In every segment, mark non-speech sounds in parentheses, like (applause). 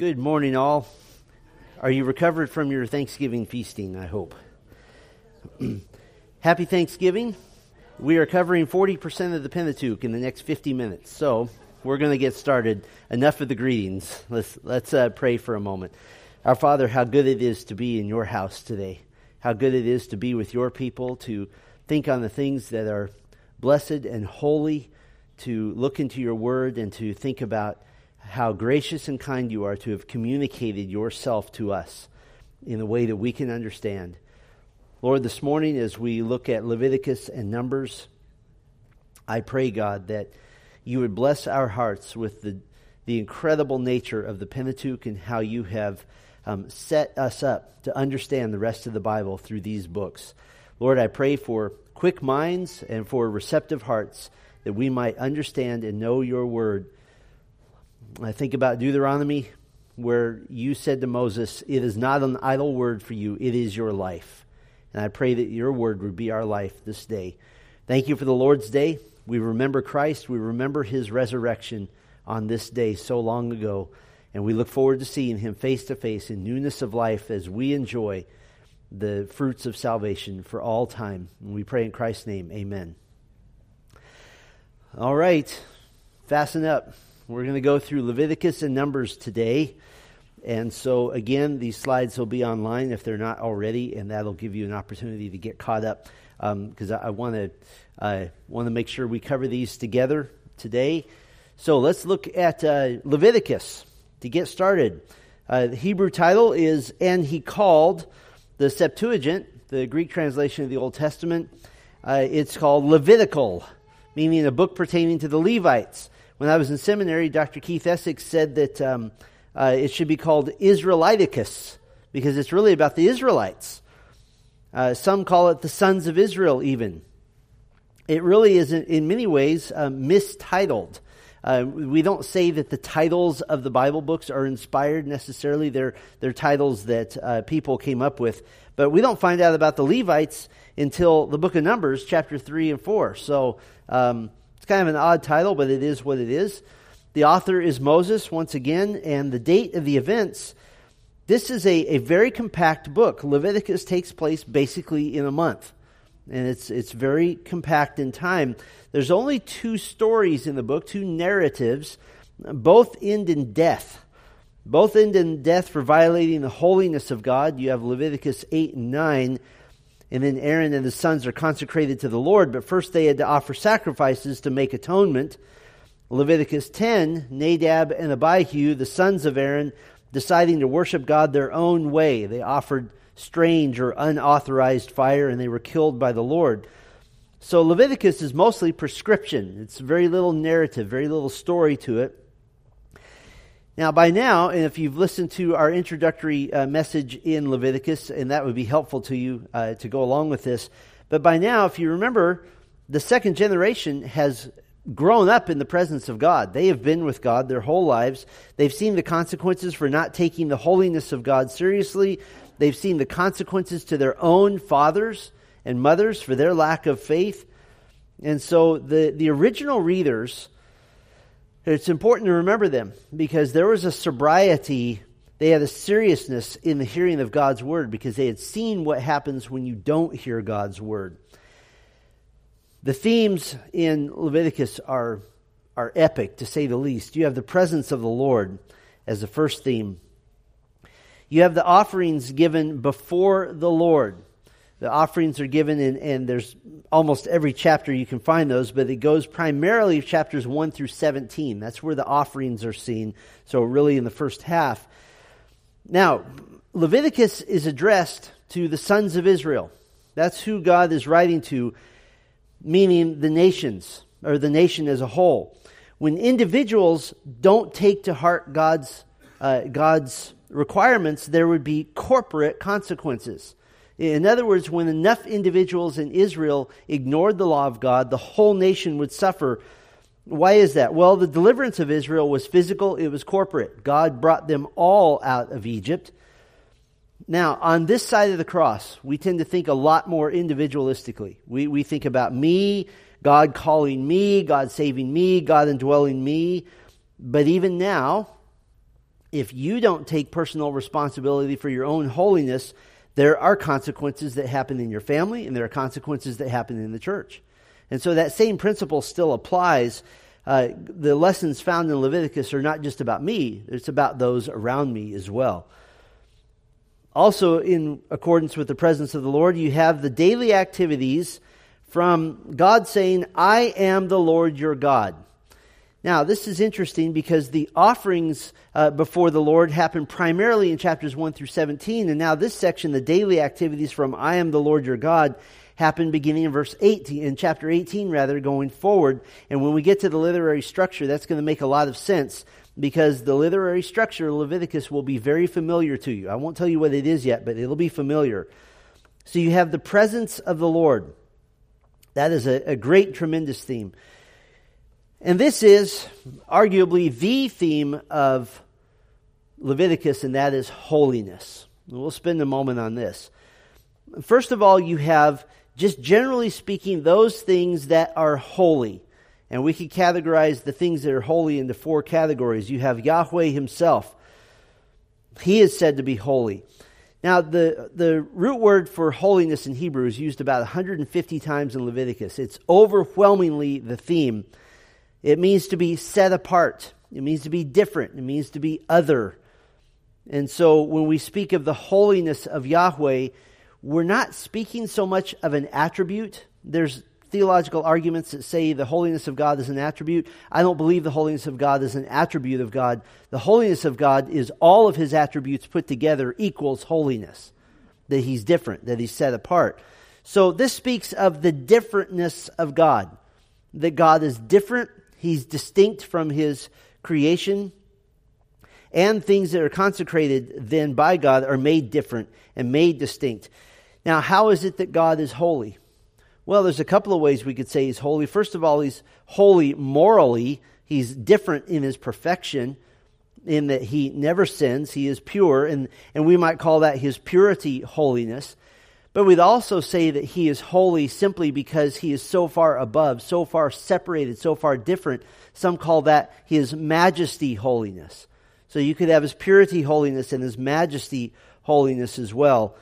Good morning, all. Are you recovered from your Thanksgiving feasting? I hope. (clears throat) Happy Thanksgiving. We are covering 40% of the Pentateuch in the next 50 minutes. So we're going to get started. Enough of the greetings. Let's, let's uh, pray for a moment. Our Father, how good it is to be in your house today. How good it is to be with your people, to think on the things that are blessed and holy, to look into your word and to think about how gracious and kind you are to have communicated yourself to us in a way that we can understand. Lord, this morning as we look at Leviticus and Numbers, I pray, God, that you would bless our hearts with the, the incredible nature of the Pentateuch and how you have um, set us up to understand the rest of the Bible through these books. Lord, I pray for quick minds and for receptive hearts that we might understand and know your word I think about Deuteronomy, where you said to Moses, It is not an idle word for you, it is your life. And I pray that your word would be our life this day. Thank you for the Lord's Day. We remember Christ, we remember his resurrection on this day so long ago. And we look forward to seeing him face to face in newness of life as we enjoy the fruits of salvation for all time. And we pray in Christ's name, amen. All right, fasten up. We're going to go through Leviticus and Numbers today. And so, again, these slides will be online if they're not already, and that'll give you an opportunity to get caught up because um, I, want to I want to make sure we cover these together today. So let's look at uh, Leviticus to get started. Uh, the Hebrew title is "And He Called." The Septuagint, the Greek translation of the Old Testament, uh, it's called Levitical, meaning a book pertaining to the Levites. When I was in seminary, Dr. Keith Essex said that um, uh, it should be called Israeliticus because it's really about the Israelites. Uh, some call it the sons of Israel, even. It really is, in many ways, uh, mistitled. Uh, we don't say that the titles of the Bible books are inspired necessarily. They're, they're titles that uh, people came up with. But we don't find out about the Levites until the book of Numbers, chapter 3 and 4. So um, kind of an odd title, but it is what it is. The author is Moses, once again, and the date of the events. This is a, a very compact book. Leviticus takes place basically in a month, and it's, it's very compact in time. There's only two stories in the book, two narratives, both end in death. Both end in death for violating the holiness of God. You have Leviticus 8 and 9 and then Aaron and his sons are consecrated to the Lord, but first they had to offer sacrifices to make atonement. Leviticus 10, Nadab and Abihu, the sons of Aaron, deciding to worship God their own way. They offered strange or unauthorized fire and they were killed by the Lord. So Leviticus is mostly prescription. It's very little narrative, very little story to it. Now, by now, and if you've listened to our introductory uh, message in Leviticus, and that would be helpful to you uh, to go along with this, but by now, if you remember, the second generation has grown up in the presence of God. They have been with God their whole lives. They've seen the consequences for not taking the holiness of God seriously. They've seen the consequences to their own fathers and mothers for their lack of faith. And so the, the original readers it's important to remember them because there was a sobriety, they had a seriousness in the hearing of God's word because they had seen what happens when you don't hear God's word. The themes in Leviticus are, are epic, to say the least. You have the presence of the Lord as the first theme. You have the offerings given before the Lord the offerings are given, and, and there's almost every chapter you can find those, but it goes primarily chapters 1 through 17. That's where the offerings are seen, so really in the first half. Now, Leviticus is addressed to the sons of Israel. That's who God is writing to, meaning the nations, or the nation as a whole. When individuals don't take to heart God's, uh, God's requirements, there would be corporate consequences. In other words, when enough individuals in Israel ignored the law of God, the whole nation would suffer. Why is that? Well, the deliverance of Israel was physical, it was corporate. God brought them all out of Egypt. Now, on this side of the cross, we tend to think a lot more individualistically. We, we think about me, God calling me, God saving me, God indwelling me. But even now, if you don't take personal responsibility for your own holiness, there are consequences that happen in your family and there are consequences that happen in the church. And so that same principle still applies. Uh, the lessons found in Leviticus are not just about me, it's about those around me as well. Also, in accordance with the presence of the Lord, you have the daily activities from God saying, I am the Lord your God. Now, this is interesting because the offerings uh, before the Lord happen primarily in chapters 1 through 17, and now this section, the daily activities from I am the Lord your God, happen beginning in verse 18, in chapter 18 rather, going forward. And when we get to the literary structure, that's going to make a lot of sense because the literary structure of Leviticus will be very familiar to you. I won't tell you what it is yet, but it'll be familiar. So you have the presence of the Lord. That is a, a great, tremendous theme. And this is arguably the theme of Leviticus, and that is holiness. We'll spend a moment on this. First of all, you have, just generally speaking, those things that are holy. And we could categorize the things that are holy into four categories. You have Yahweh himself. He is said to be holy. Now, the, the root word for holiness in Hebrew is used about 150 times in Leviticus. It's overwhelmingly the theme. It means to be set apart. It means to be different. It means to be other. And so when we speak of the holiness of Yahweh, we're not speaking so much of an attribute. There's theological arguments that say the holiness of God is an attribute. I don't believe the holiness of God is an attribute of God. The holiness of God is all of his attributes put together equals holiness. That he's different, that he's set apart. So this speaks of the differentness of God. That God is different, he's distinct from his creation, and things that are consecrated then by God are made different and made distinct. Now, how is it that God is holy? Well, there's a couple of ways we could say he's holy. First of all, he's holy morally. He's different in his perfection, in that he never sins. He is pure, and, and we might call that his purity holiness. But we'd also say that he is holy simply because he is so far above, so far separated, so far different. Some call that his majesty holiness. So you could have his purity holiness and his majesty holiness as well.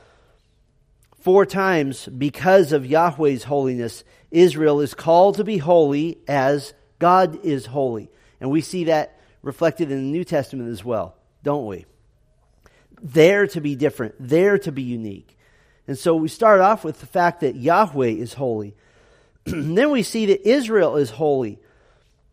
Four times, because of Yahweh's holiness, Israel is called to be holy as God is holy. And we see that reflected in the New Testament as well, don't we? There to be different, there to be unique. And so we start off with the fact that Yahweh is holy. (clears throat) then we see that Israel is holy.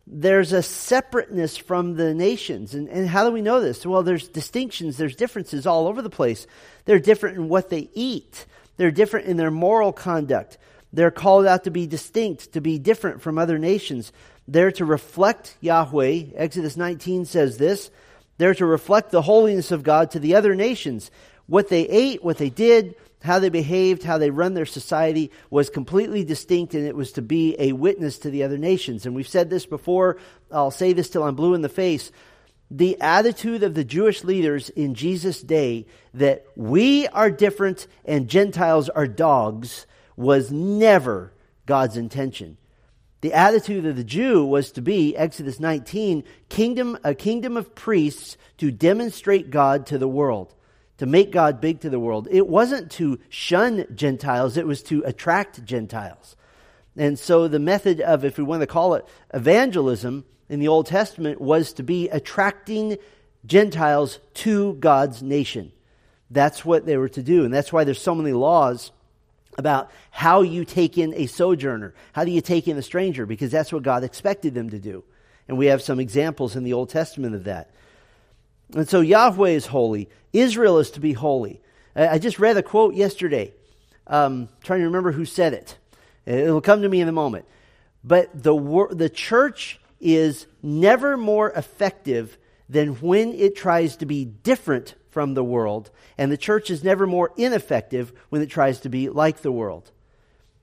There's a separateness from the nations. And, and how do we know this? Well, there's distinctions, there's differences all over the place. They're different in what they eat, they're different in their moral conduct. They're called out to be distinct, to be different from other nations. They're to reflect Yahweh. Exodus 19 says this. They're to reflect the holiness of God to the other nations. What they ate, what they did, how they behaved, how they run their society was completely distinct, and it was to be a witness to the other nations. And we've said this before. I'll say this till I'm blue in the face the attitude of the Jewish leaders in Jesus' day that we are different and Gentiles are dogs was never God's intention. The attitude of the Jew was to be, Exodus 19, kingdom, a kingdom of priests to demonstrate God to the world, to make God big to the world. It wasn't to shun Gentiles, it was to attract Gentiles. And so the method of, if we want to call it evangelism, in the Old Testament was to be attracting Gentiles to God's nation. That's what they were to do. And that's why there's so many laws about how you take in a sojourner. How do you take in a stranger? Because that's what God expected them to do. And we have some examples in the Old Testament of that. And so Yahweh is holy. Israel is to be holy. I just read a quote yesterday. Um, trying to remember who said it. It'll come to me in a moment. But the, the church is never more effective than when it tries to be different from the world, and the church is never more ineffective when it tries to be like the world.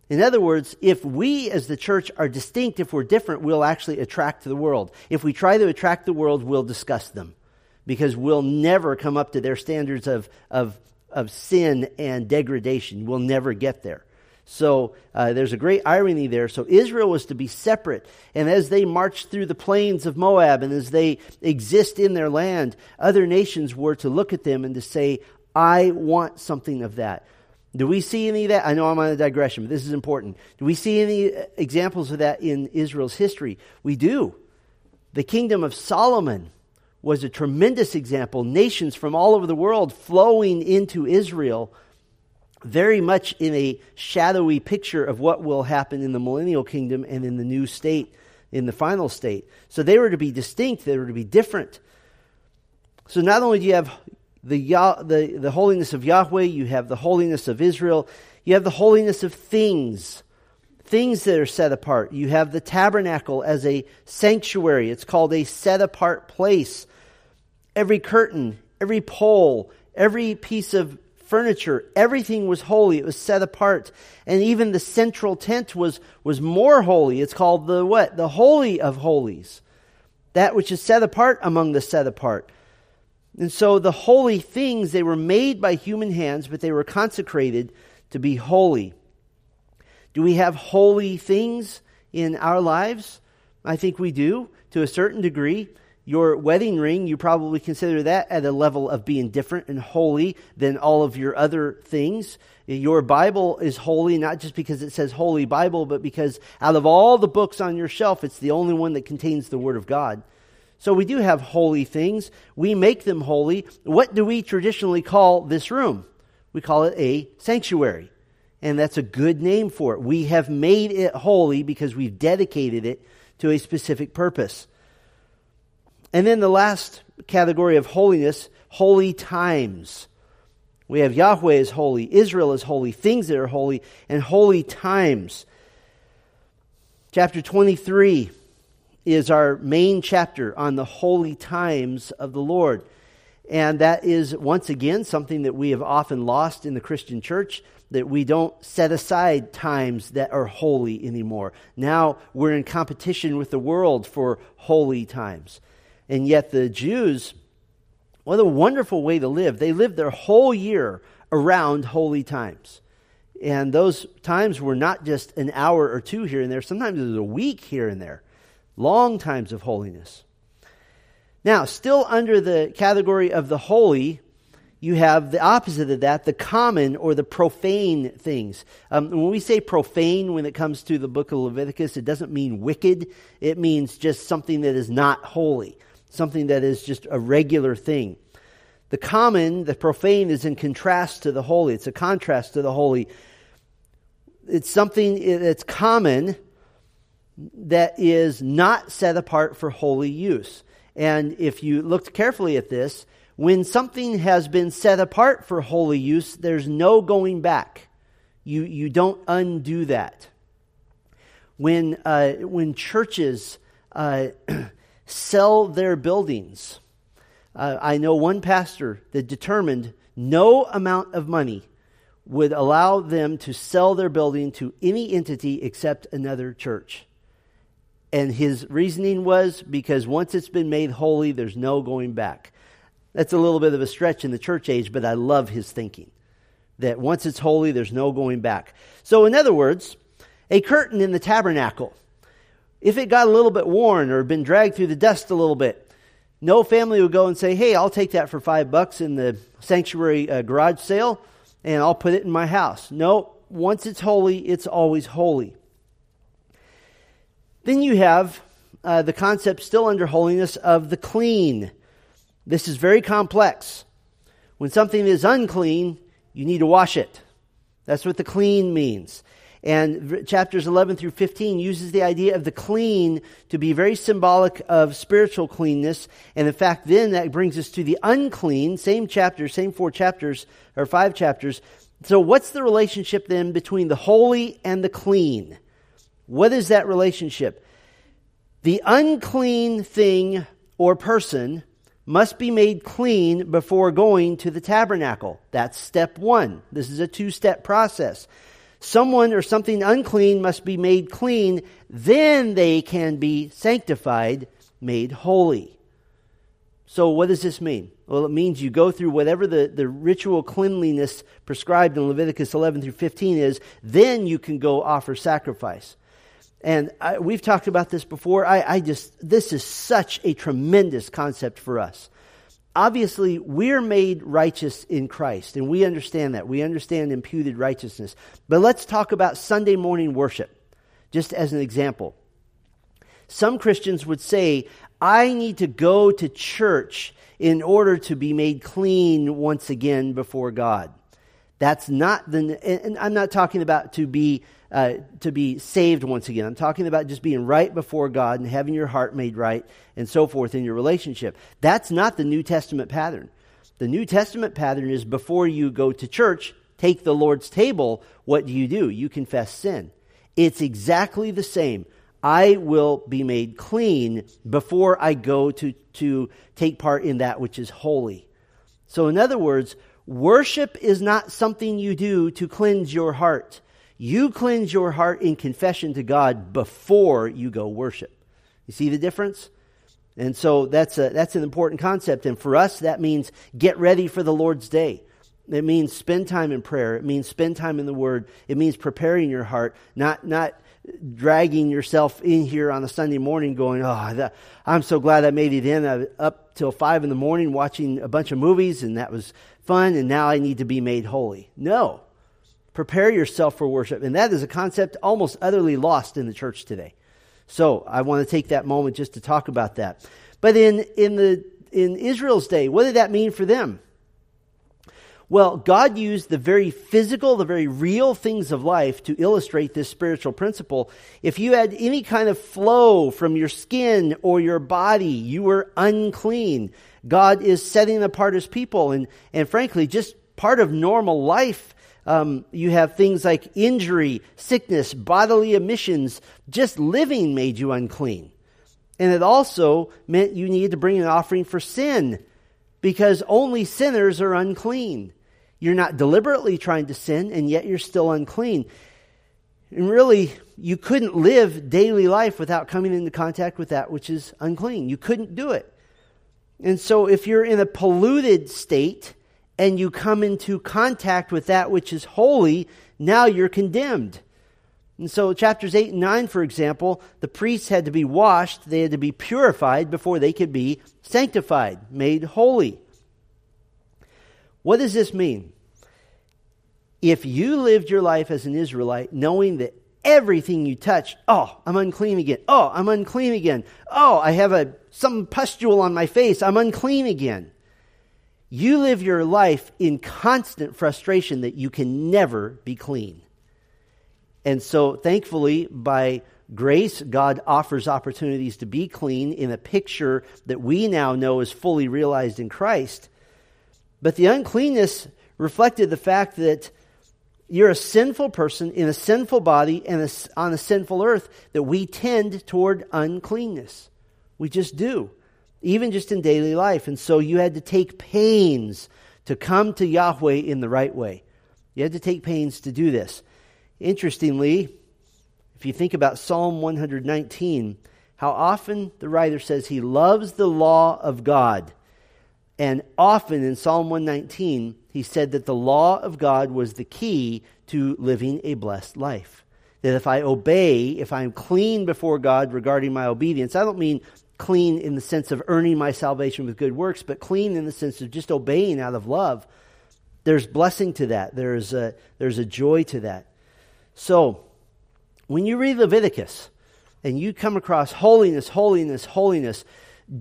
In other words, if we as the church are distinct, if we're different, we'll actually attract the world. If we try to attract the world, we'll disgust them because we'll never come up to their standards of, of, of sin and degradation. We'll never get there. So uh, there's a great irony there. So Israel was to be separate. And as they marched through the plains of Moab and as they exist in their land, other nations were to look at them and to say, I want something of that. Do we see any of that? I know I'm on a digression, but this is important. Do we see any examples of that in Israel's history? We do. The kingdom of Solomon was a tremendous example. Nations from all over the world flowing into Israel, very much in a shadowy picture of what will happen in the millennial kingdom and in the new state, in the final state. So they were to be distinct, they were to be different. So not only do you have the, the, the holiness of Yahweh, you have the holiness of Israel, you have the holiness of things, things that are set apart. You have the tabernacle as a sanctuary, it's called a set apart place. Every curtain, every pole, every piece of furniture, everything was holy. It was set apart. And even the central tent was, was more holy. It's called the what? The Holy of Holies. That which is set apart among the set apart. And so the holy things, they were made by human hands, but they were consecrated to be holy. Do we have holy things in our lives? I think we do to a certain degree. Your wedding ring, you probably consider that at a level of being different and holy than all of your other things. Your Bible is holy not just because it says Holy Bible, but because out of all the books on your shelf, it's the only one that contains the Word of God. So we do have holy things. We make them holy. What do we traditionally call this room? We call it a sanctuary. And that's a good name for it. We have made it holy because we've dedicated it to a specific purpose. And then the last category of holiness, holy times. We have Yahweh is holy, Israel is holy, things that are holy, and holy times. Chapter 23 is our main chapter on the holy times of the Lord. And that is, once again, something that we have often lost in the Christian church, that we don't set aside times that are holy anymore. Now we're in competition with the world for holy times. And yet the Jews, what a wonderful way to live. They lived their whole year around holy times. And those times were not just an hour or two here and there, sometimes it was a week here and there long times of holiness. Now, still under the category of the holy, you have the opposite of that, the common or the profane things. Um, when we say profane when it comes to the book of Leviticus, it doesn't mean wicked. It means just something that is not holy, something that is just a regular thing. The common, the profane, is in contrast to the holy. It's a contrast to the holy. It's something that's common that is not set apart for holy use. And if you looked carefully at this, when something has been set apart for holy use, there's no going back. You, you don't undo that. When, uh, when churches uh, (clears throat) sell their buildings, uh, I know one pastor that determined no amount of money would allow them to sell their building to any entity except another church. And his reasoning was because once it's been made holy, there's no going back. That's a little bit of a stretch in the church age, but I love his thinking that once it's holy, there's no going back. So, in other words, a curtain in the tabernacle, if it got a little bit worn or been dragged through the dust a little bit, no family would go and say, Hey, I'll take that for five bucks in the sanctuary uh, garage sale and I'll put it in my house. No, once it's holy, it's always holy. Then you have uh, the concept still under holiness of the clean. This is very complex. When something is unclean, you need to wash it. That's what the clean means. And chapters 11 through 15 uses the idea of the clean to be very symbolic of spiritual cleanness. And in fact, then that brings us to the unclean, same chapter, same four chapters, or five chapters. So what's the relationship then between the holy and the clean? What is that relationship? The unclean thing or person must be made clean before going to the tabernacle. That's step one. This is a two step process. Someone or something unclean must be made clean, then they can be sanctified, made holy. So, what does this mean? Well, it means you go through whatever the, the ritual cleanliness prescribed in Leviticus 11 through 15 is, then you can go offer sacrifice. And I, we've talked about this before. I, I just, this is such a tremendous concept for us. Obviously, we're made righteous in Christ, and we understand that. We understand imputed righteousness. But let's talk about Sunday morning worship, just as an example. Some Christians would say, I need to go to church in order to be made clean once again before God. That's not the, and I'm not talking about to be, uh, to be saved once again. I'm talking about just being right before God and having your heart made right and so forth in your relationship. That's not the New Testament pattern. The New Testament pattern is before you go to church, take the Lord's table, what do you do? You confess sin. It's exactly the same. I will be made clean before I go to, to take part in that which is holy. So, in other words, worship is not something you do to cleanse your heart. You cleanse your heart in confession to God before you go worship. You see the difference? And so that's, a, that's an important concept. And for us, that means get ready for the Lord's day. It means spend time in prayer. It means spend time in the Word. It means preparing your heart, not, not dragging yourself in here on a Sunday morning going, oh, I'm so glad I made it in. I up till five in the morning watching a bunch of movies and that was fun and now I need to be made holy. No. Prepare yourself for worship. And that is a concept almost utterly lost in the church today. So I want to take that moment just to talk about that. But in, in the, in Israel's day, what did that mean for them? Well, God used the very physical, the very real things of life to illustrate this spiritual principle. If you had any kind of flow from your skin or your body, you were unclean. God is setting apart his people. And, and frankly, just part of normal life. Um, you have things like injury, sickness, bodily emissions. Just living made you unclean. And it also meant you needed to bring an offering for sin because only sinners are unclean. You're not deliberately trying to sin, and yet you're still unclean. And really, you couldn't live daily life without coming into contact with that which is unclean. You couldn't do it. And so, if you're in a polluted state and you come into contact with that which is holy, now you're condemned. And so, chapters 8 and 9, for example, the priests had to be washed, they had to be purified before they could be sanctified, made holy. What does this mean? If you lived your life as an Israelite knowing that everything you touch, oh, I'm unclean again. Oh, I'm unclean again. Oh, I have a some pustule on my face. I'm unclean again. You live your life in constant frustration that you can never be clean. And so, thankfully, by grace, God offers opportunities to be clean in a picture that we now know is fully realized in Christ. But the uncleanness reflected the fact that you're a sinful person in a sinful body and a, on a sinful earth that we tend toward uncleanness. We just do, even just in daily life. And so you had to take pains to come to Yahweh in the right way. You had to take pains to do this. Interestingly, if you think about Psalm 119, how often the writer says he loves the law of God. And often in Psalm 119, he said that the law of God was the key to living a blessed life. That if I obey, if I'm clean before God regarding my obedience, I don't mean clean in the sense of earning my salvation with good works, but clean in the sense of just obeying out of love. There's blessing to that. There's a, there's a joy to that. So, when you read Leviticus and you come across holiness, holiness, holiness,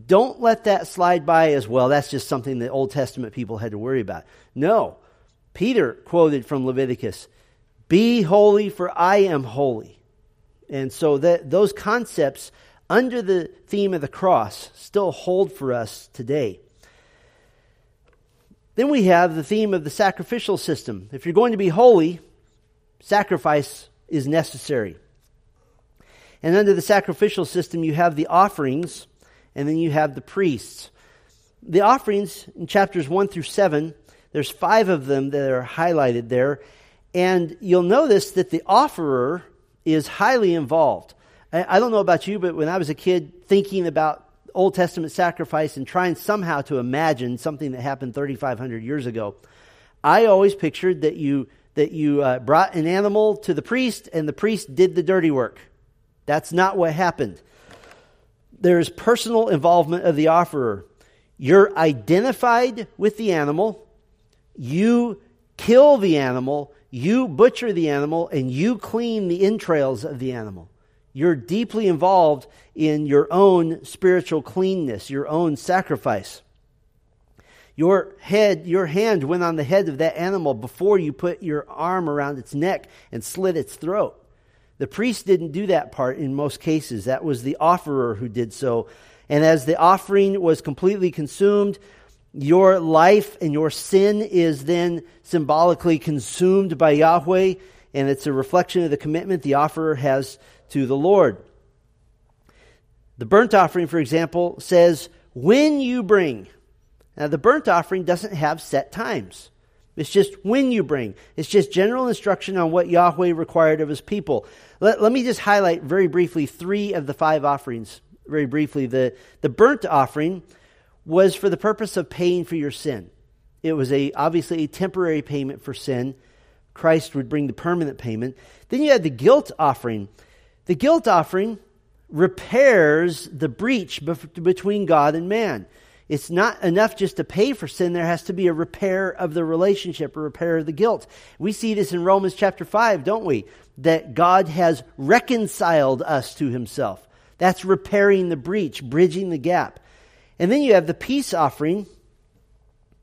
don't let that slide by as well. That's just something that Old Testament people had to worry about. No. Peter quoted from Leviticus Be holy, for I am holy. And so that, those concepts under the theme of the cross still hold for us today. Then we have the theme of the sacrificial system. If you're going to be holy, sacrifice is necessary. And under the sacrificial system, you have the offerings and then you have the priests. The offerings in chapters 1 through 7, there's five of them that are highlighted there. And you'll notice that the offerer is highly involved. I, don't know about you, but when I was a kid thinking about Old Testament sacrifice and trying somehow to imagine something that happened 3,500 years ago, I always pictured that you, that you uh, brought an animal to the priest and the priest did the dirty work. That's not what happened. There's personal involvement of the offerer. You're identified with the animal, you kill the animal, you butcher the animal, and you clean the entrails of the animal. You're deeply involved in your own spiritual cleanness, your own sacrifice. Your head, your hand went on the head of that animal before you put your arm around its neck and slit its throat. The priest didn't do that part in most cases. That was the offerer who did so. And as the offering was completely consumed, your life and your sin is then symbolically consumed by Yahweh, and it's a reflection of the commitment the offerer has to the Lord. The burnt offering, for example, says, when you bring. Now, the burnt offering doesn't have set times. It's just when you bring. It's just general instruction on what Yahweh required of his people. Let, let me just highlight very briefly three of the five offerings. Very briefly. The, the burnt offering was for the purpose of paying for your sin. It was a obviously a temporary payment for sin. Christ would bring the permanent payment. Then you had the guilt offering. The guilt offering repairs the breach between God and man. It's not enough just to pay for sin. There has to be a repair of the relationship, a repair of the guilt. We see this in Romans chapter 5, don't we? That God has reconciled us to himself. That's repairing the breach, bridging the gap. And then you have the peace offering.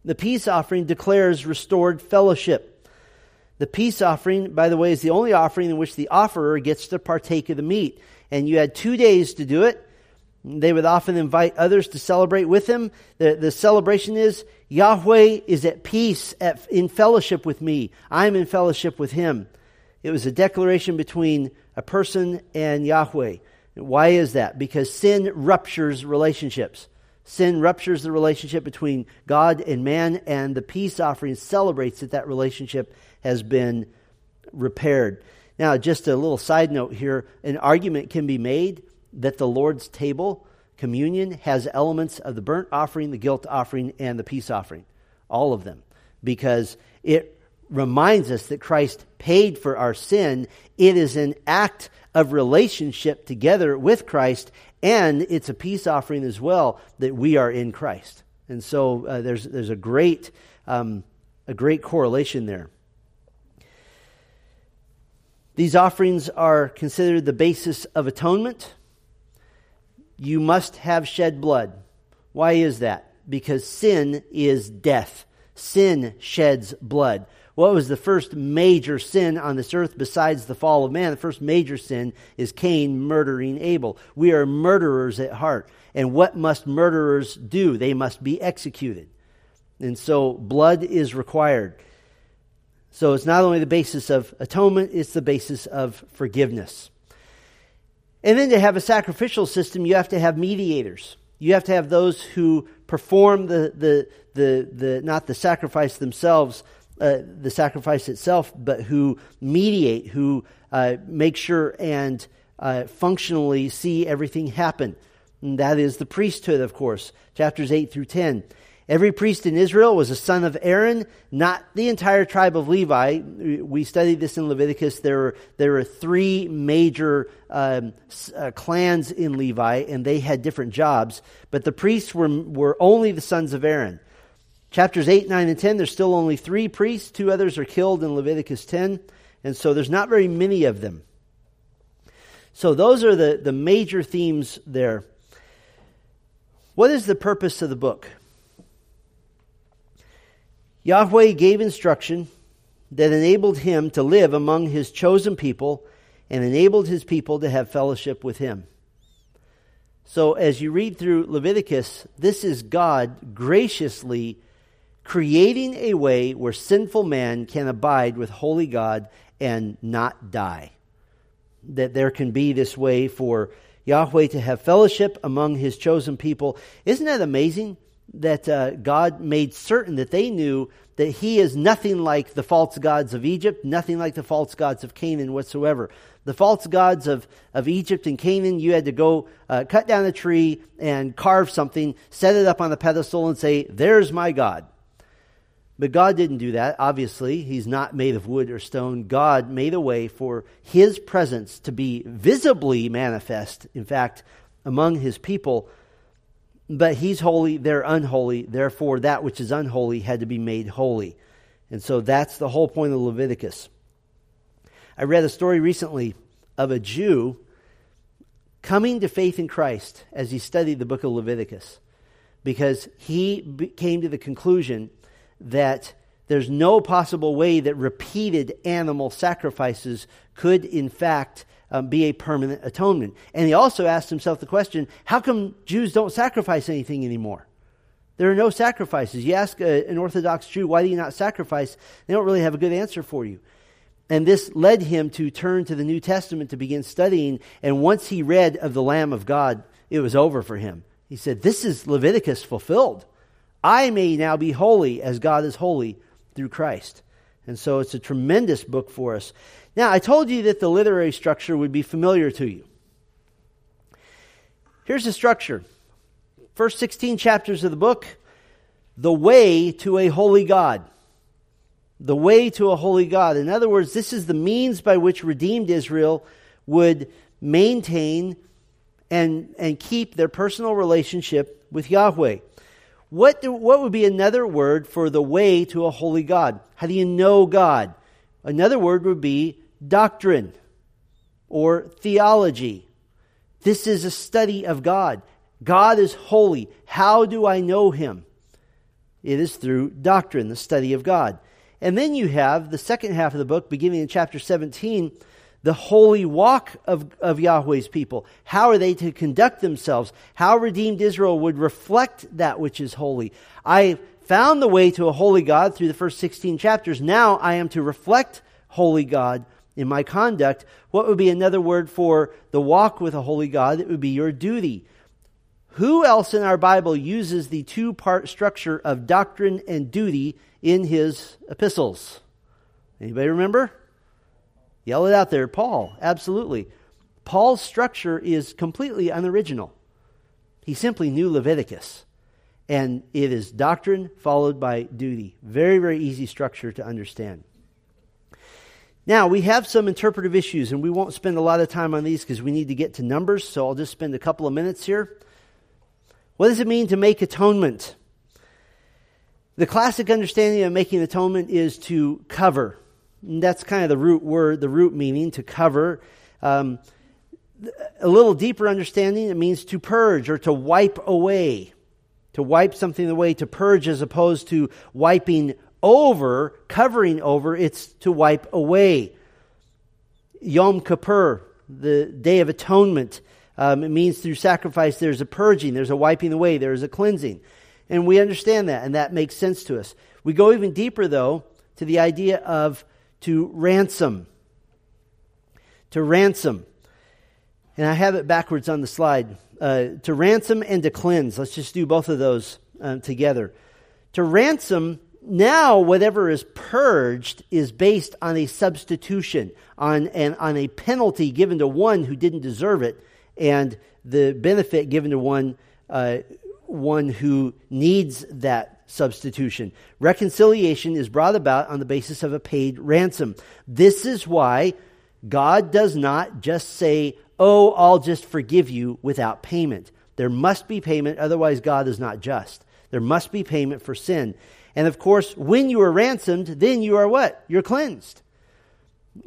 The peace offering declares restored fellowship. The peace offering, by the way, is the only offering in which the offerer gets to partake of the meat. And you had two days to do it. They would often invite others to celebrate with them. The, the celebration is Yahweh is at peace, at, in fellowship with me. I'm in fellowship with him. It was a declaration between a person and Yahweh. Why is that? Because sin ruptures relationships. Sin ruptures the relationship between God and man, and the peace offering celebrates that that relationship has been repaired. Now, just a little side note here an argument can be made that the Lord's table, communion, has elements of the burnt offering, the guilt offering, and the peace offering. All of them. Because it reminds us that Christ paid for our sin. It is an act of relationship together with Christ, and it's a peace offering as well that we are in Christ. And so uh, there's, there's a, great, um, a great correlation there. These offerings are considered the basis of atonement. You must have shed blood. Why is that? Because sin is death. Sin sheds blood. What was the first major sin on this earth besides the fall of man? The first major sin is Cain murdering Abel. We are murderers at heart. And what must murderers do? They must be executed. And so blood is required. So it's not only the basis of atonement, it's the basis of forgiveness. And then to have a sacrificial system, you have to have mediators. You have to have those who perform the, the, the, the not the sacrifice themselves, uh, the sacrifice itself, but who mediate, who uh, make sure and uh, functionally see everything happen. And that is the priesthood, of course, chapters 8 through 10. Every priest in Israel was a son of Aaron, not the entire tribe of Levi. We studied this in Leviticus. There were, there were three major um, uh, clans in Levi, and they had different jobs. But the priests were, were only the sons of Aaron. Chapters 8, 9, and 10, there's still only three priests. Two others are killed in Leviticus 10. And so there's not very many of them. So those are the, the major themes there. What is the purpose of the book? Yahweh gave instruction that enabled him to live among his chosen people and enabled his people to have fellowship with him. So, as you read through Leviticus, this is God graciously creating a way where sinful man can abide with holy God and not die. That there can be this way for Yahweh to have fellowship among his chosen people. Isn't that amazing? That uh, God made certain that they knew that He is nothing like the false gods of Egypt, nothing like the false gods of Canaan whatsoever. The false gods of, of Egypt and Canaan, you had to go uh, cut down a tree and carve something, set it up on the pedestal, and say, There's my God. But God didn't do that, obviously. He's not made of wood or stone. God made a way for His presence to be visibly manifest, in fact, among His people. But He's holy, they're unholy. Therefore, that which is unholy had to be made holy. And so that's the whole point of Leviticus. I read a story recently of a Jew coming to faith in Christ as he studied the book of Leviticus because he came to the conclusion that there's no possible way that repeated animal sacrifices could, in fact, um, be a permanent atonement. And he also asked himself the question how come Jews don't sacrifice anything anymore? There are no sacrifices. You ask a, an Orthodox Jew, why do you not sacrifice? They don't really have a good answer for you. And this led him to turn to the New Testament to begin studying. And once he read of the Lamb of God, it was over for him. He said, This is Leviticus fulfilled. I may now be holy as God is holy through Christ. And so it's a tremendous book for us. Now, I told you that the literary structure would be familiar to you. Here's the structure. First 16 chapters of the book, the way to a holy God. The way to a holy God. In other words, this is the means by which redeemed Israel would maintain and, and keep their personal relationship with Yahweh. What, do, what would be another word for the way to a holy God? How do you know God? Another word would be doctrine or theology. This is a study of God. God is holy. How do I know him? It is through doctrine, the study of God. And then you have the second half of the book, beginning in chapter 17, the holy walk of, of Yahweh's people. How are they to conduct themselves? How redeemed Israel would reflect that which is holy. I found the way to a holy God through the first 16 chapters. Now I am to reflect holy God in my conduct. What would be another word for the walk with a holy God? It would be your duty. Who else in our Bible uses the two part structure of doctrine and duty in his epistles? Anybody remember? Yell it out there. Paul, absolutely. Paul's structure is completely unoriginal. He simply knew Leviticus. And it is doctrine followed by duty. Very, very easy structure to understand. Now, we have some interpretive issues, and we won't spend a lot of time on these because we need to get to numbers, so I'll just spend a couple of minutes here. What does it mean to make atonement? The classic understanding of making atonement is to cover. That's kind of the root word, the root meaning, to cover. Um, a little deeper understanding, it means to purge or to wipe away. To wipe something away, to purge as opposed to wiping over, covering over, it's to wipe away. Yom Kippur, the Day of Atonement, um, it means through sacrifice there's a purging, there's a wiping away, there's a cleansing. And we understand that, and that makes sense to us. We go even deeper, though, to the idea of to ransom. To ransom. And I have it backwards on the slide. Uh, to ransom and to cleanse. Let's just do both of those uh, together. To ransom, now whatever is purged is based on a substitution, on, an, on a penalty given to one who didn't deserve it, and the benefit given to one, uh, one who needs that substitution. Reconciliation is brought about on the basis of a paid ransom. This is why God does not just say, Oh, I'll just forgive you without payment. There must be payment, otherwise, God is not just. There must be payment for sin. And of course, when you are ransomed, then you are what? You're cleansed.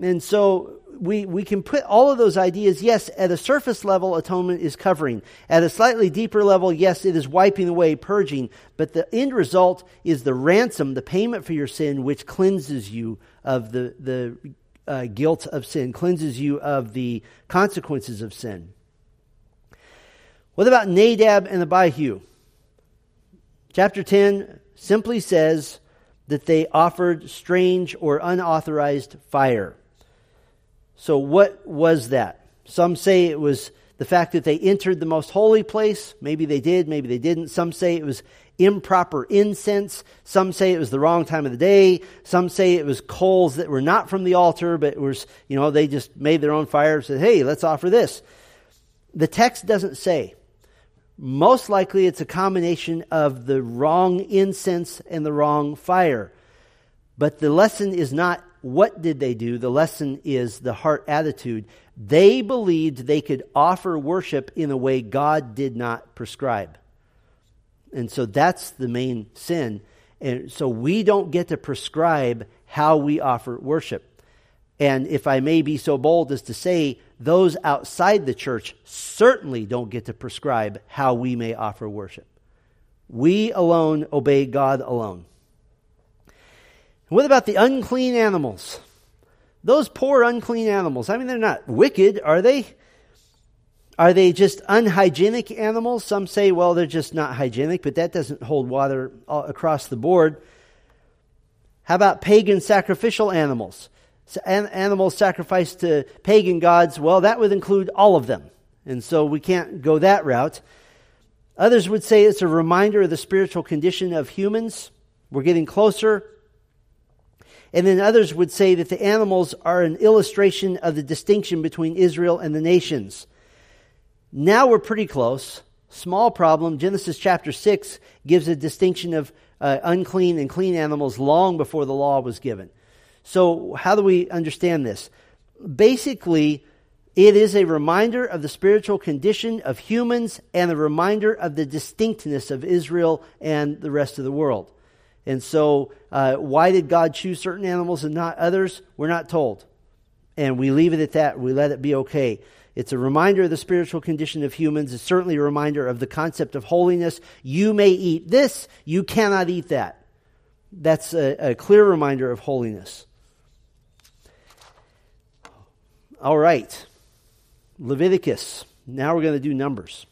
And so we, we can put all of those ideas, yes, at a surface level, atonement is covering. At a slightly deeper level, yes, it is wiping away, purging. But the end result is the ransom, the payment for your sin, which cleanses you of the, the uh, guilt of sin, cleanses you of the consequences of sin. What about Nadab and Abihu? Chapter 10 simply says that they offered strange or unauthorized fire. So, what was that? Some say it was the fact that they entered the most holy place. Maybe they did, maybe they didn't. Some say it was improper incense. Some say it was the wrong time of the day. Some say it was coals that were not from the altar, but was, you know, they just made their own fire and said, hey, let's offer this. The text doesn't say. Most likely it's a combination of the wrong incense and the wrong fire. But the lesson is not what did they do? The lesson is the heart attitude. They believed they could offer worship in a way God did not prescribe. And so that's the main sin. And so we don't get to prescribe how we offer worship. And if I may be so bold as to say, those outside the church certainly don't get to prescribe how we may offer worship. We alone obey God alone. What about the unclean animals? Those poor unclean animals. I mean, they're not wicked, are they? Are they just unhygienic animals? Some say, well, they're just not hygienic, but that doesn't hold water across the board. How about pagan sacrificial animals? Animals sacrificed to pagan gods, well, that would include all of them. And so we can't go that route. Others would say it's a reminder of the spiritual condition of humans. We're getting closer and then others would say that the animals are an illustration of the distinction between Israel and the nations. Now we're pretty close. Small problem. Genesis chapter 6 gives a distinction of uh, unclean and clean animals long before the law was given. So, how do we understand this? Basically, it is a reminder of the spiritual condition of humans and a reminder of the distinctness of Israel and the rest of the world. And so, uh, why did God choose certain animals and not others? We're not told. And we leave it at that. We let it be okay. It's a reminder of the spiritual condition of humans. It's certainly a reminder of the concept of holiness. You may eat this, you cannot eat that. That's a, a clear reminder of holiness. All right. Leviticus. Now we're going to do Numbers.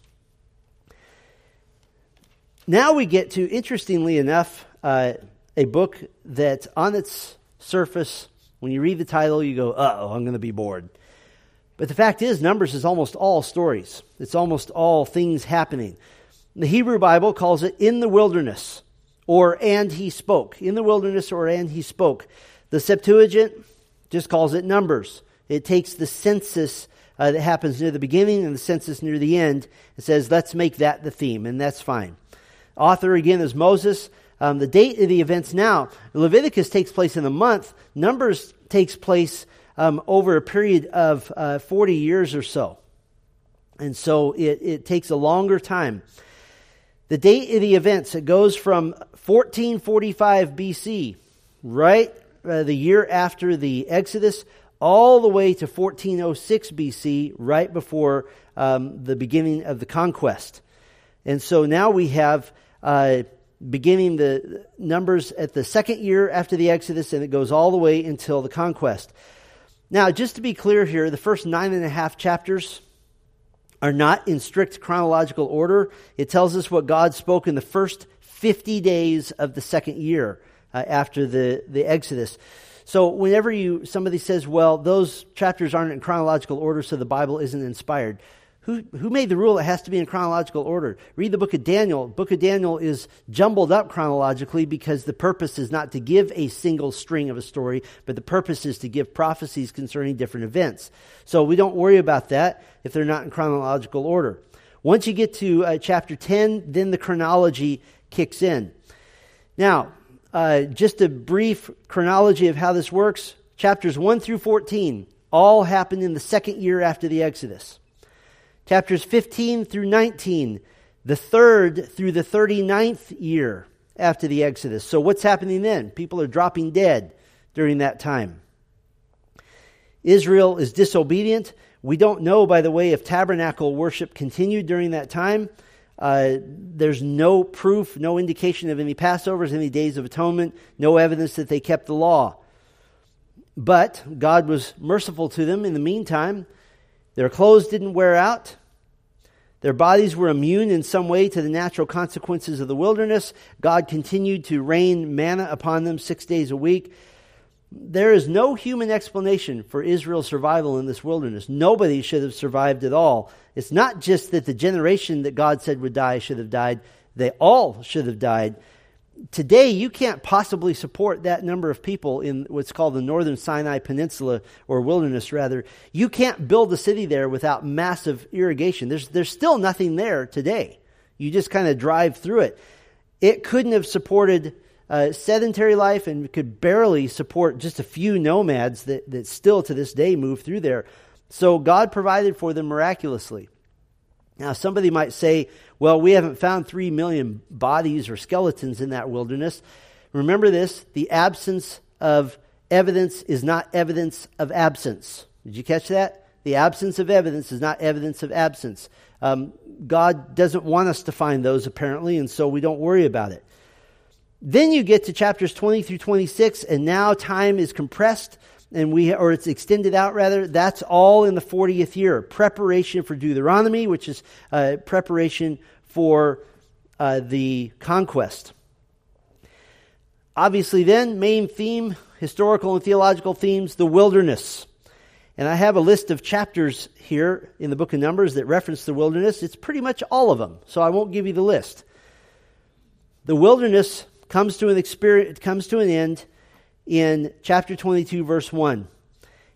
Now we get to, interestingly enough, uh, a book that on its surface, when you read the title, you go, oh, I'm going to be bored. But the fact is, Numbers is almost all stories, it's almost all things happening. The Hebrew Bible calls it in the wilderness or and he spoke. In the wilderness or and he spoke. The Septuagint just calls it Numbers. It takes the census uh, that happens near the beginning and the census near the end and says, let's make that the theme, and that's fine. Author again is Moses. Um, the date of the events now, Leviticus takes place in a month. Numbers takes place um, over a period of uh, 40 years or so. And so it, it takes a longer time. The date of the events, it goes from 1445 BC, right, uh, the year after the Exodus, all the way to 1406 BC, right before um, the beginning of the conquest. And so now we have uh, beginning the numbers at the second year after the Exodus, and it goes all the way until the conquest. Now, just to be clear here, the first nine and a half chapters are not in strict chronological order. It tells us what God spoke in the first 50 days of the second year uh, after the, the Exodus. So whenever you somebody says, well, those chapters aren't in chronological order, so the Bible isn't inspired. Who, who made the rule it has to be in chronological order? Read the book of Daniel. book of Daniel is jumbled up chronologically because the purpose is not to give a single string of a story, but the purpose is to give prophecies concerning different events. So we don't worry about that if they're not in chronological order. Once you get to uh, chapter 10, then the chronology kicks in. Now, uh, just a brief chronology of how this works. Chapters 1 through 14 all happened in the second year after the Exodus. Chapters 15 through 19, the third through the 39th year after the Exodus. So, what's happening then? People are dropping dead during that time. Israel is disobedient. We don't know, by the way, if tabernacle worship continued during that time. Uh, there's no proof, no indication of any Passovers, any days of atonement, no evidence that they kept the law. But God was merciful to them in the meantime. Their clothes didn't wear out. Their bodies were immune in some way to the natural consequences of the wilderness. God continued to rain manna upon them six days a week. There is no human explanation for Israel's survival in this wilderness. Nobody should have survived at all. It's not just that the generation that God said would die should have died. They all should have died. Today, you can't possibly support that number of people in what's called the northern Sinai Peninsula, or wilderness rather. You can't build a city there without massive irrigation. There's, there's still nothing there today. You just kind of drive through it. It couldn't have supported uh, sedentary life and could barely support just a few nomads that, that still to this day move through there. So God provided for them miraculously. Now, somebody might say, well, we haven't found three million bodies or skeletons in that wilderness. Remember this the absence of evidence is not evidence of absence. Did you catch that? The absence of evidence is not evidence of absence. Um, God doesn't want us to find those, apparently, and so we don't worry about it. Then you get to chapters 20 through 26, and now time is compressed and we or it's extended out rather that's all in the 40th year. Preparation for deuteronomy which is uh, preparation for uh, the conquest. Obviously then main theme historical and theological themes the wilderness. And i have a list of chapters here in the book of numbers that reference the wilderness. It's pretty much all of them so i won't give you the list. The wilderness comes to an experience comes to an end in chapter 22 verse 1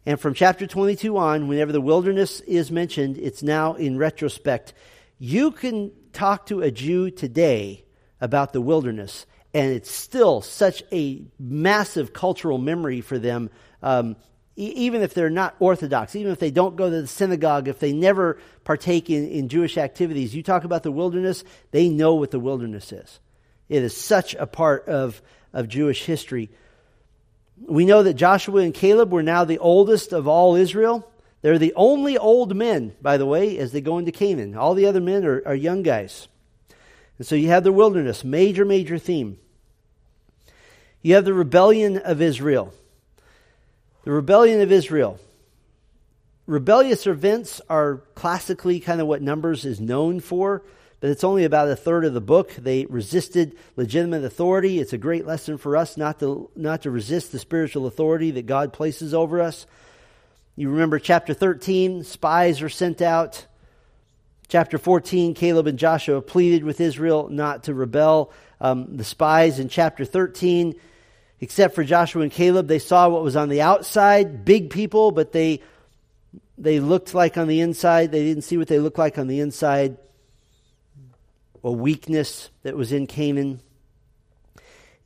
and from chapter 22 on whenever the wilderness is mentioned it's now in retrospect. You can talk to a jew today about the wilderness and it's still such a massive cultural memory for them um, even if they're not orthodox even if they don't go to the synagogue if they never partake in, in jewish activities. You talk about the wilderness they know what the wilderness is. It is such a part of, of Jewish history. We know that Joshua and Caleb were now the oldest of all Israel. They're the only old men, by the way, as they go into Canaan. All the other men are, are young guys. And so you have the wilderness, major, major theme. You have the rebellion of Israel. The rebellion of Israel. Rebellious events are classically kind of what Numbers is known for but it's only about a third of the book. They resisted legitimate authority. It's a great lesson for us not to, not to resist the spiritual authority that God places over us. You remember chapter 13, spies are sent out. Chapter 14, Caleb and Joshua pleaded with Israel not to rebel. Um, the spies in chapter 13, except for Joshua and Caleb, they saw what was on the outside, big people, but they they looked like on the inside. They didn't see what they looked like on the inside a weakness that was in Canaan.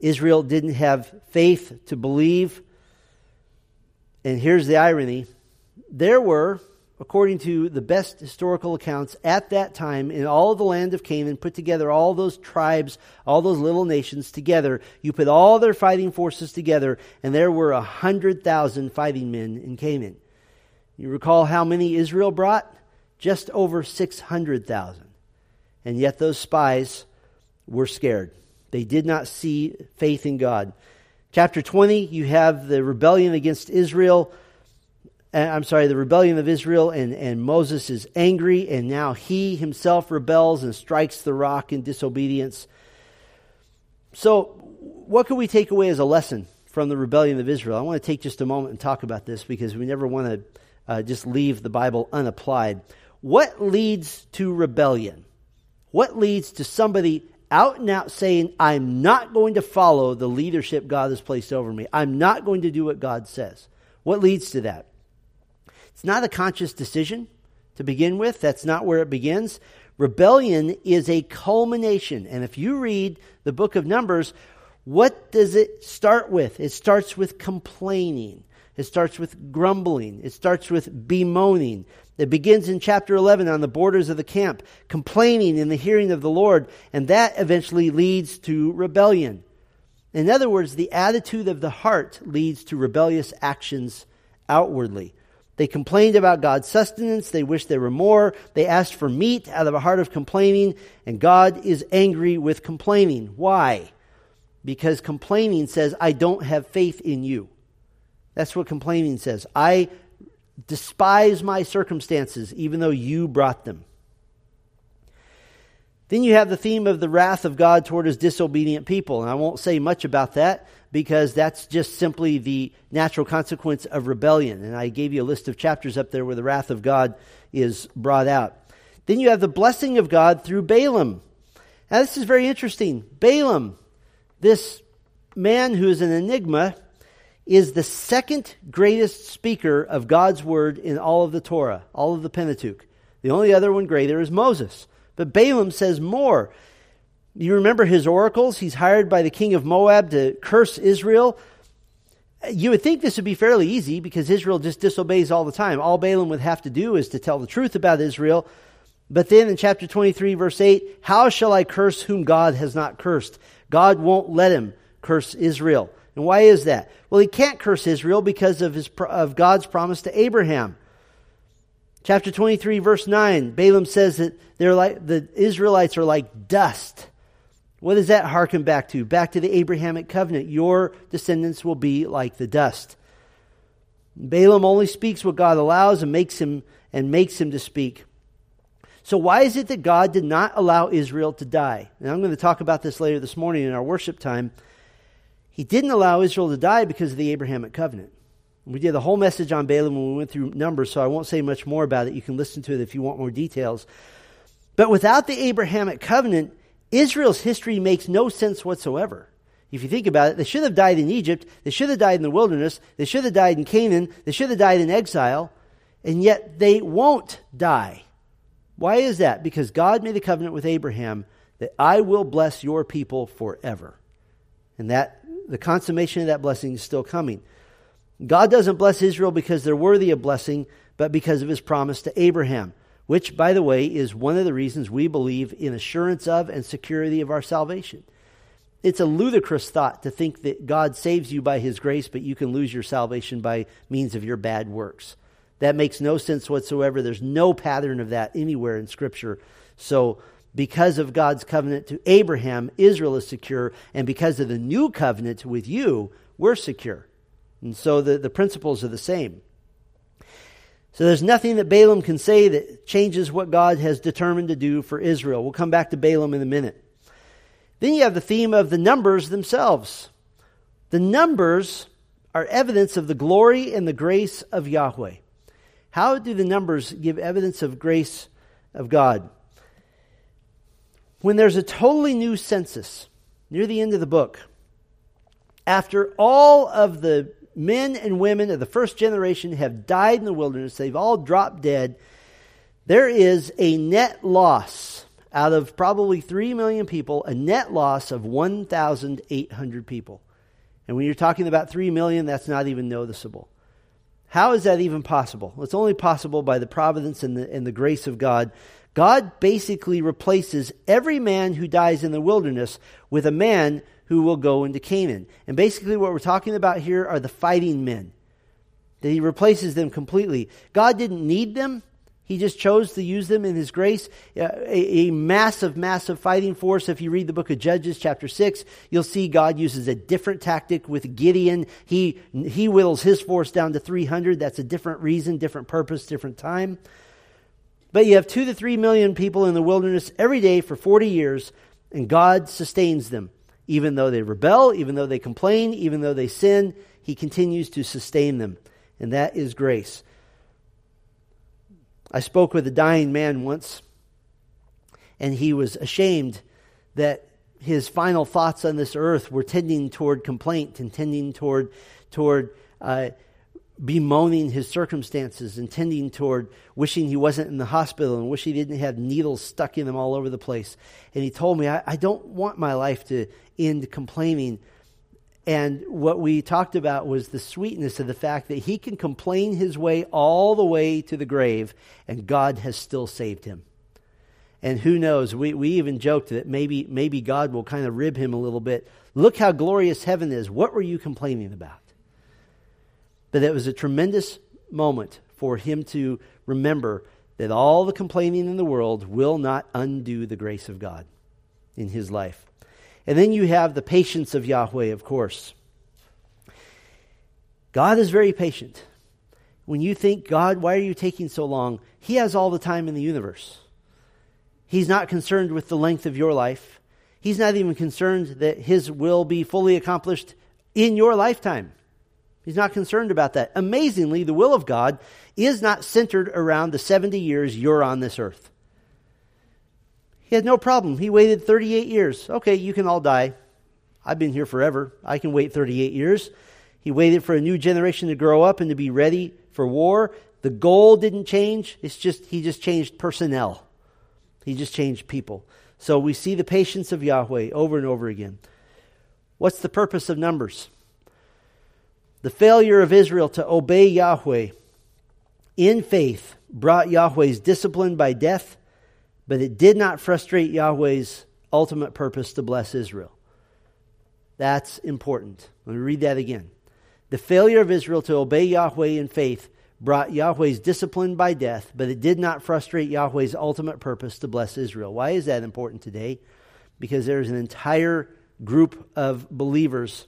Israel didn't have faith to believe. And here's the irony there were, according to the best historical accounts at that time, in all the land of Canaan, put together all those tribes, all those little nations together. You put all their fighting forces together, and there were a hundred thousand fighting men in Canaan. You recall how many Israel brought? Just over 600,000. And yet those spies were scared. They did not see faith in God. Chapter 20, you have the rebellion against Israel. Uh, I'm sorry, the rebellion of Israel, and, and Moses is angry, and now he himself rebels and strikes the rock in disobedience. So, what can we take away as a lesson from the rebellion of Israel? I want to take just a moment and talk about this because we never want to uh, just leave the Bible unapplied. What leads to rebellion? What leads to somebody out and out saying, I'm not going to follow the leadership God has placed over me? I'm not going to do what God says. What leads to that? It's not a conscious decision to begin with. That's not where it begins. Rebellion is a culmination. And if you read the book of Numbers, what does it start with? It starts with complaining. It starts with grumbling. It starts with bemoaning. It begins in chapter 11 on the borders of the camp, complaining in the hearing of the Lord, and that eventually leads to rebellion. In other words, the attitude of the heart leads to rebellious actions outwardly. They complained about God's sustenance. They wished there were more. They asked for meat out of a heart of complaining, and God is angry with complaining. Why? Because complaining says, I don't have faith in you. That's what complaining says. I despise my circumstances, even though you brought them. Then you have the theme of the wrath of God toward his disobedient people. And I won't say much about that because that's just simply the natural consequence of rebellion. And I gave you a list of chapters up there where the wrath of God is brought out. Then you have the blessing of God through Balaam. Now, this is very interesting. Balaam, this man who is an enigma, is the second greatest speaker of God's word in all of the Torah, all of the Pentateuch. The only other one greater is Moses. But Balaam says more. You remember his oracles? He's hired by the king of Moab to curse Israel. You would think this would be fairly easy because Israel just disobeys all the time. All Balaam would have to do is to tell the truth about Israel. But then in chapter 23, verse 8, how shall I curse whom God has not cursed? God won't let him curse Israel. And why is that? Well, he can't curse Israel because of, his, of God's promise to Abraham. Chapter 23, verse 9, Balaam says that they're like, the Israelites are like dust. What does that harken back to? Back to the Abrahamic covenant. Your descendants will be like the dust. Balaam only speaks what God allows and makes him and makes him to speak. So why is it that God did not allow Israel to die? And I'm going to talk about this later this morning in our worship time. He didn't allow Israel to die because of the Abrahamic covenant. We did the whole message on Balaam when we went through Numbers, so I won't say much more about it. You can listen to it if you want more details. But without the Abrahamic covenant, Israel's history makes no sense whatsoever. If you think about it, they should have died in Egypt, they should have died in the wilderness, they should have died in Canaan, they should have died in exile, and yet they won't die. Why is that? Because God made a covenant with Abraham that I will bless your people forever. And that the consummation of that blessing is still coming. God doesn't bless Israel because they're worthy of blessing, but because of his promise to Abraham which, by the way, is one of the reasons we believe in assurance of and security of our salvation. It's a ludicrous thought to think that God saves you by his grace, but you can lose your salvation by means of your bad works. That makes no sense whatsoever. There's no pattern of that anywhere in Scripture. So, because of God's covenant to Abraham, Israel is secure, and because of the new covenant with you, we're secure. And so the, the principles are the same. So there's nothing that Balaam can say that changes what God has determined to do for Israel. We'll come back to Balaam in a minute. Then you have the theme of the numbers themselves. The numbers are evidence of the glory and the grace of Yahweh. How do the numbers give evidence of grace of God? When there's a totally new census near the end of the book, after all of the men and women of the first generation have died in the wilderness. They've all dropped dead. There is a net loss out of probably 3 million people, a net loss of 1,800 people. And when you're talking about 3 million, that's not even noticeable. How is that even possible? It's only possible by the providence and the, and the grace of God. God basically replaces every man who dies in the wilderness with a man who will go into Canaan. And basically, what we're talking about here are the fighting men. That he replaces them completely. God didn't need them. He just chose to use them in His grace. Uh, a, a, massive, massive fighting force. If you read the book of Judges, chapter 6, you'll see God uses a different tactic with Gideon. He, he whittles his force down to 300. That's a different reason, different purpose, different time. But you have two to three million people in the wilderness every day for 40 years, and God sustains them. Even though they rebel, even though they complain, even though they sin, he continues to sustain them. And that is grace. I spoke with a dying man once, and he was ashamed that his final thoughts on this earth were tending toward complaint and tending toward, toward uh, bemoaning his circumstances and tending toward wishing he wasn't in the hospital and wish he didn't have needles stuck in him all over the place. And he told me, I, I don't want my life to end complaining. And what we talked about was the sweetness of the fact that he can complain his way all the way to the grave, and God has still saved him. And who knows, we, we even joked that maybe, maybe God will kind of rib him a little bit. Look how glorious heaven is. What were you complaining about? But it was a tremendous moment for him to remember that all the complaining in the world will not undo the grace of God in his life. And then you have the patience of Yahweh, of course. God is very patient. When you think, God, why are you taking so long? He has all the time in the universe. He's not concerned with the length of your life. He's not even concerned that His will be fully accomplished in your lifetime. He's not concerned about that. Amazingly, the will of God is not centered around the 70 years you're on this earth. He had no problem. He waited 38 years. Okay, you can all die. I've been here forever. I can wait 38 years. He waited for a new generation to grow up and to be ready for war. The goal didn't change. It's just he just changed personnel. He just changed people. So we see the patience of Yahweh over and over again. What's the purpose of Numbers? The failure of Israel to obey Yahweh in faith brought Yahweh's discipline by death, but it did not frustrate Yahweh's ultimate purpose to bless Israel. That's important. Let me read that again. The failure of Israel to obey Yahweh in faith brought Yahweh's discipline by death, but it did not frustrate Yahweh's ultimate purpose to bless Israel. Why is that important today? Because there's an entire group of believers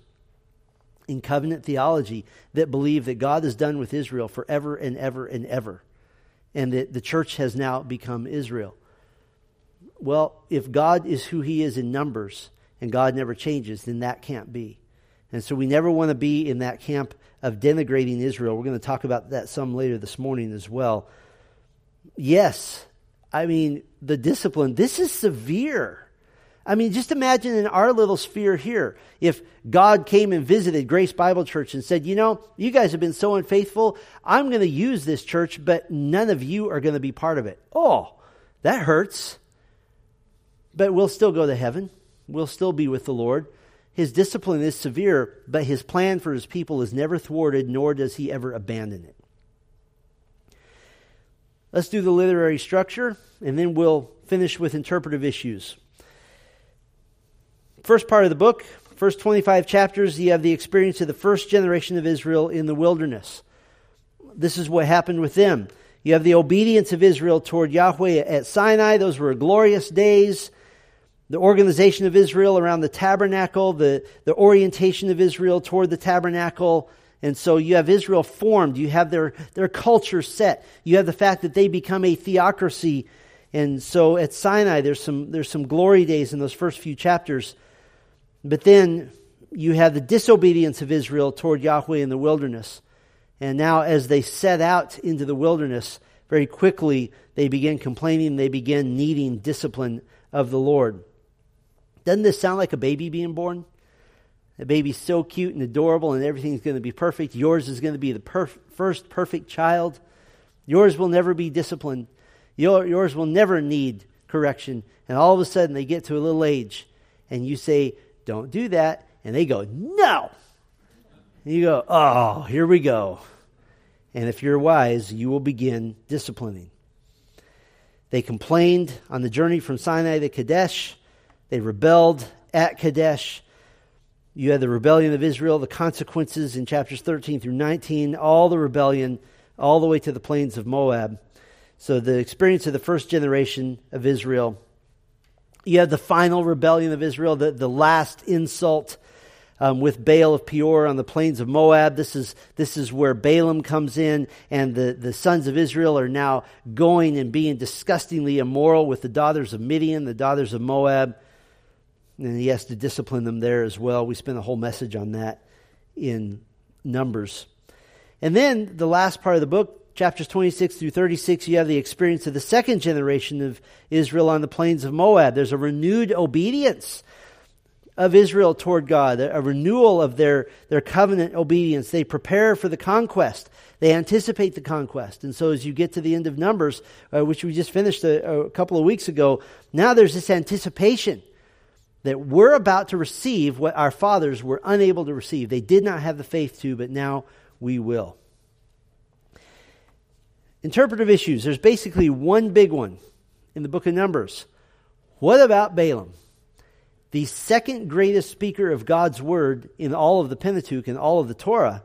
in covenant theology that believe that God is done with Israel forever and ever and ever, and that the church has now become Israel. Well, if God is who he is in numbers and God never changes, then that can't be. And so we never want to be in that camp of denigrating Israel. We're going to talk about that some later this morning as well. Yes, I mean, the discipline, this is severe. I mean, just imagine in our little sphere here, if God came and visited Grace Bible Church and said, you know, you guys have been so unfaithful, I'm going to use this church, but none of you are going to be part of it. Oh, that hurts. But we'll still go to heaven. We'll still be with the Lord. His discipline is severe, but his plan for his people is never thwarted, nor does he ever abandon it. Let's do the literary structure, and then we'll finish with interpretive issues. First part of the book, first 25 chapters, you have the experience of the first generation of Israel in the wilderness. This is what happened with them. You have the obedience of Israel toward Yahweh at Sinai. Those were glorious days the organization of Israel around the tabernacle, the, the orientation of Israel toward the tabernacle. And so you have Israel formed. You have their, their culture set. You have the fact that they become a theocracy. And so at Sinai, there's some, there's some glory days in those first few chapters. But then you have the disobedience of Israel toward Yahweh in the wilderness. And now, as they set out into the wilderness, very quickly they begin complaining, they begin needing discipline of the Lord. Doesn't this sound like a baby being born? The baby's so cute and adorable, and everything's going to be perfect. Yours is going to be the perf- first perfect child. Yours will never be disciplined. Your, yours will never need correction. And all of a sudden, they get to a little age, and you say, Don't do that. And they go, No. And you go, Oh, here we go. And if you're wise, you will begin disciplining. They complained on the journey from Sinai to Kadesh. They rebelled at Kadesh. You had the rebellion of Israel, the consequences in chapters 13 through 19, all the rebellion, all the way to the plains of Moab. So the experience of the first generation of Israel. You have the final rebellion of Israel, the, the last insult um, with Baal of Peor on the plains of Moab. This is, this is where Balaam comes in, and the, the sons of Israel are now going and being disgustingly immoral with the daughters of Midian, the daughters of Moab and he has to discipline them there as well. We spent a whole message on that in Numbers. And then the last part of the book, chapters 26 through 36, you have the experience of the second generation of Israel on the plains of Moab. There's a renewed obedience of Israel toward God, a renewal of their, their covenant obedience. They prepare for the conquest. They anticipate the conquest. And so as you get to the end of Numbers, uh, which we just finished a, a couple of weeks ago, now there's this anticipation that we're about to receive what our fathers were unable to receive. They did not have the faith to, but now we will. Interpretive issues. There's basically one big one in the book of Numbers. What about Balaam? The second greatest speaker of God's word in all of the Pentateuch and all of the Torah.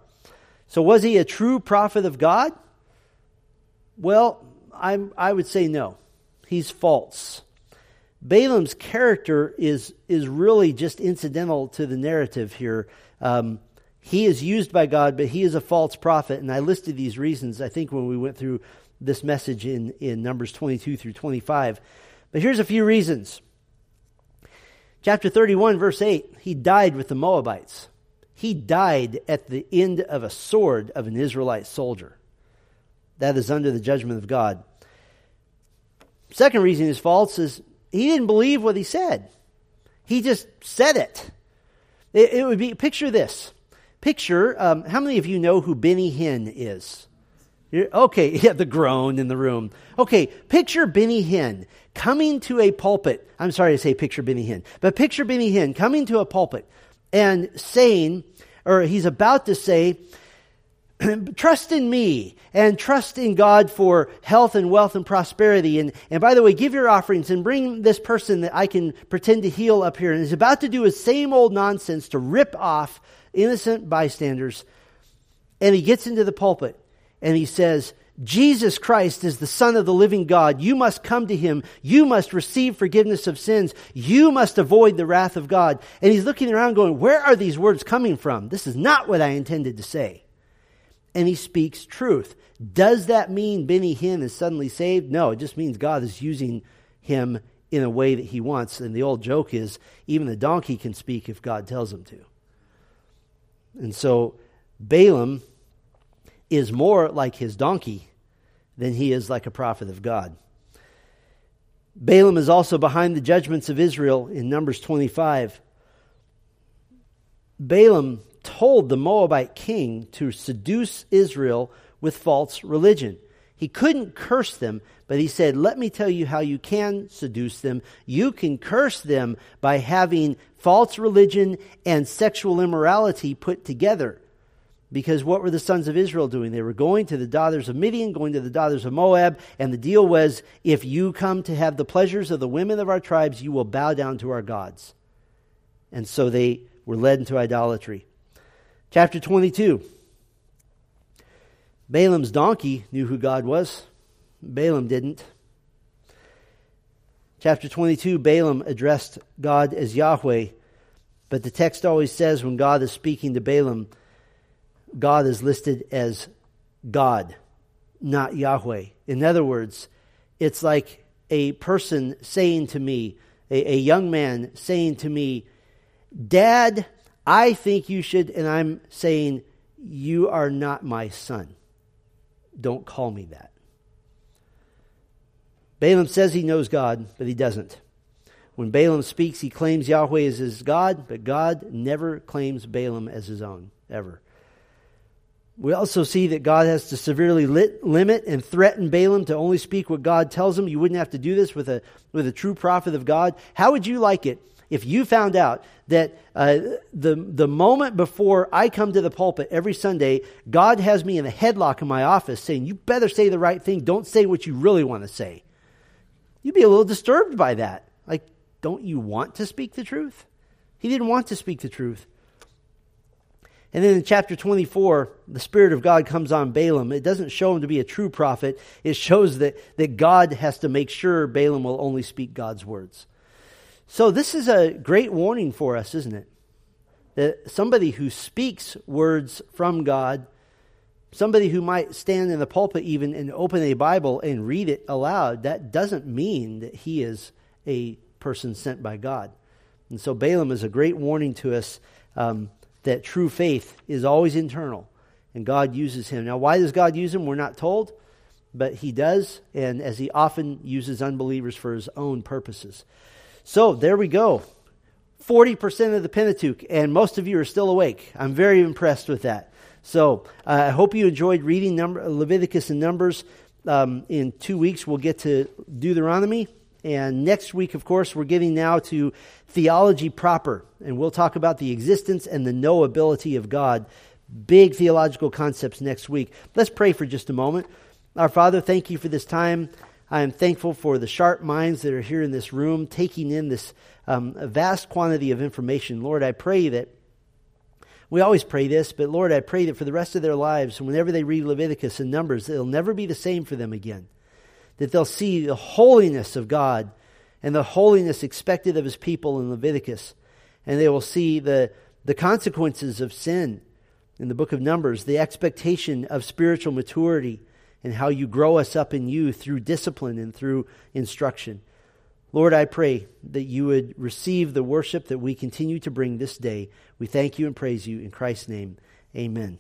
So, was he a true prophet of God? Well, I'm, I would say no. He's false. Balaam's character is, is really just incidental to the narrative here. Um, he is used by God, but he is a false prophet. And I listed these reasons, I think, when we went through this message in, in Numbers 22 through 25. But here's a few reasons. Chapter 31, verse 8 he died with the Moabites. He died at the end of a sword of an Israelite soldier. That is under the judgment of God. Second reason is false is he didn't believe what he said. He just said it. It, it would be, picture this. Picture, um, how many of you know who Benny Hinn is? Okay, (laughs) yeah, the groan in the room. Okay, picture Benny Hinn coming to a pulpit. I'm sorry to say picture Benny Hinn, but picture Benny Hinn coming to a pulpit and saying, or he's about to say, (clears throat) trust in me and trust in God for health and wealth and prosperity. And, and by the way, give your offerings and bring this person that I can pretend to heal up here. And he's about to do his same old nonsense to rip off innocent bystanders. And he gets into the pulpit and he says, Jesus Christ is the Son of the living God. You must come to him. You must receive forgiveness of sins. You must avoid the wrath of God. And he's looking around going, Where are these words coming from? This is not what I intended to say and he speaks truth. Does that mean Benny Hinn is suddenly saved? No, it just means God is using him in a way that he wants. And the old joke is even the donkey can speak if God tells him to. And so Balaam is more like his donkey than he is like a prophet of God. Balaam is also behind the judgments of Israel in Numbers 25. Balaam told the Moabite king to seduce Israel with false religion. He couldn't curse them, but he said, Let me tell you how you can seduce them. You can curse them by having false religion and sexual immorality put together. Because what were the sons of Israel doing? They were going to the daughters of Midian, going to the daughters of Moab, and the deal was if you come to have the pleasures of the women of our tribes, you will bow down to our gods. And so they were led into idolatry. Chapter 22. Balaam's donkey knew who God was, Balaam didn't. Chapter 22, Balaam addressed God as Yahweh, but the text always says when God is speaking to Balaam, God is listed as God, not Yahweh. In other words, it's like a person saying to me, a, a young man saying to me, Dad, I think you should, and I'm saying, you are not my son. Don't call me that. Balaam says he knows God, but he doesn't. When Balaam speaks, he claims Yahweh is his God, but God never claims Balaam as his own, ever. We also see that God has to severely lit, limit and threaten Balaam to only speak what God tells him. You wouldn't have to do this with a, with a true prophet of God. How would you like it if you found out that uh, the, the moment before I come to the pulpit every Sunday, God has me in a headlock in my office saying, You better say the right thing. Don't say what you really want to say. You'd be a little disturbed by that. Like, don't you want to speak the truth? He didn't want to speak the truth. And then in chapter 24, the Spirit of God comes on Balaam. It doesn't show him to be a true prophet, it shows that, that God has to make sure Balaam will only speak God's words. So, this is a great warning for us, isn't it? That somebody who speaks words from God, somebody who might stand in the pulpit even and open a Bible and read it aloud, that doesn't mean that he is a person sent by God. And so, Balaam is a great warning to us um, that true faith is always internal, and God uses him. Now, why does God use him? We're not told, but he does, and as he often uses unbelievers for his own purposes. So there we go. 40% of the Pentateuch, and most of you are still awake. I'm very impressed with that. So uh, I hope you enjoyed reading number, Leviticus and Numbers. Um, in two weeks, we'll get to Deuteronomy. And next week, of course, we're getting now to theology proper. And we'll talk about the existence and the knowability of God. Big theological concepts next week. Let's pray for just a moment. Our Father, thank you for this time. I am thankful for the sharp minds that are here in this room, taking in this um, vast quantity of information. Lord, I pray that we always pray this, but Lord, I pray that for the rest of their lives, whenever they read Leviticus and Numbers, it'll never be the same for them again. That they'll see the holiness of God and the holiness expected of his people in Leviticus. And they will see the, the consequences of sin in the book of Numbers, the expectation of spiritual maturity and how you grow us up in you through discipline and through instruction. Lord, I pray that you would receive the worship that we continue to bring this day. We thank you and praise you in Christ's name. Amen.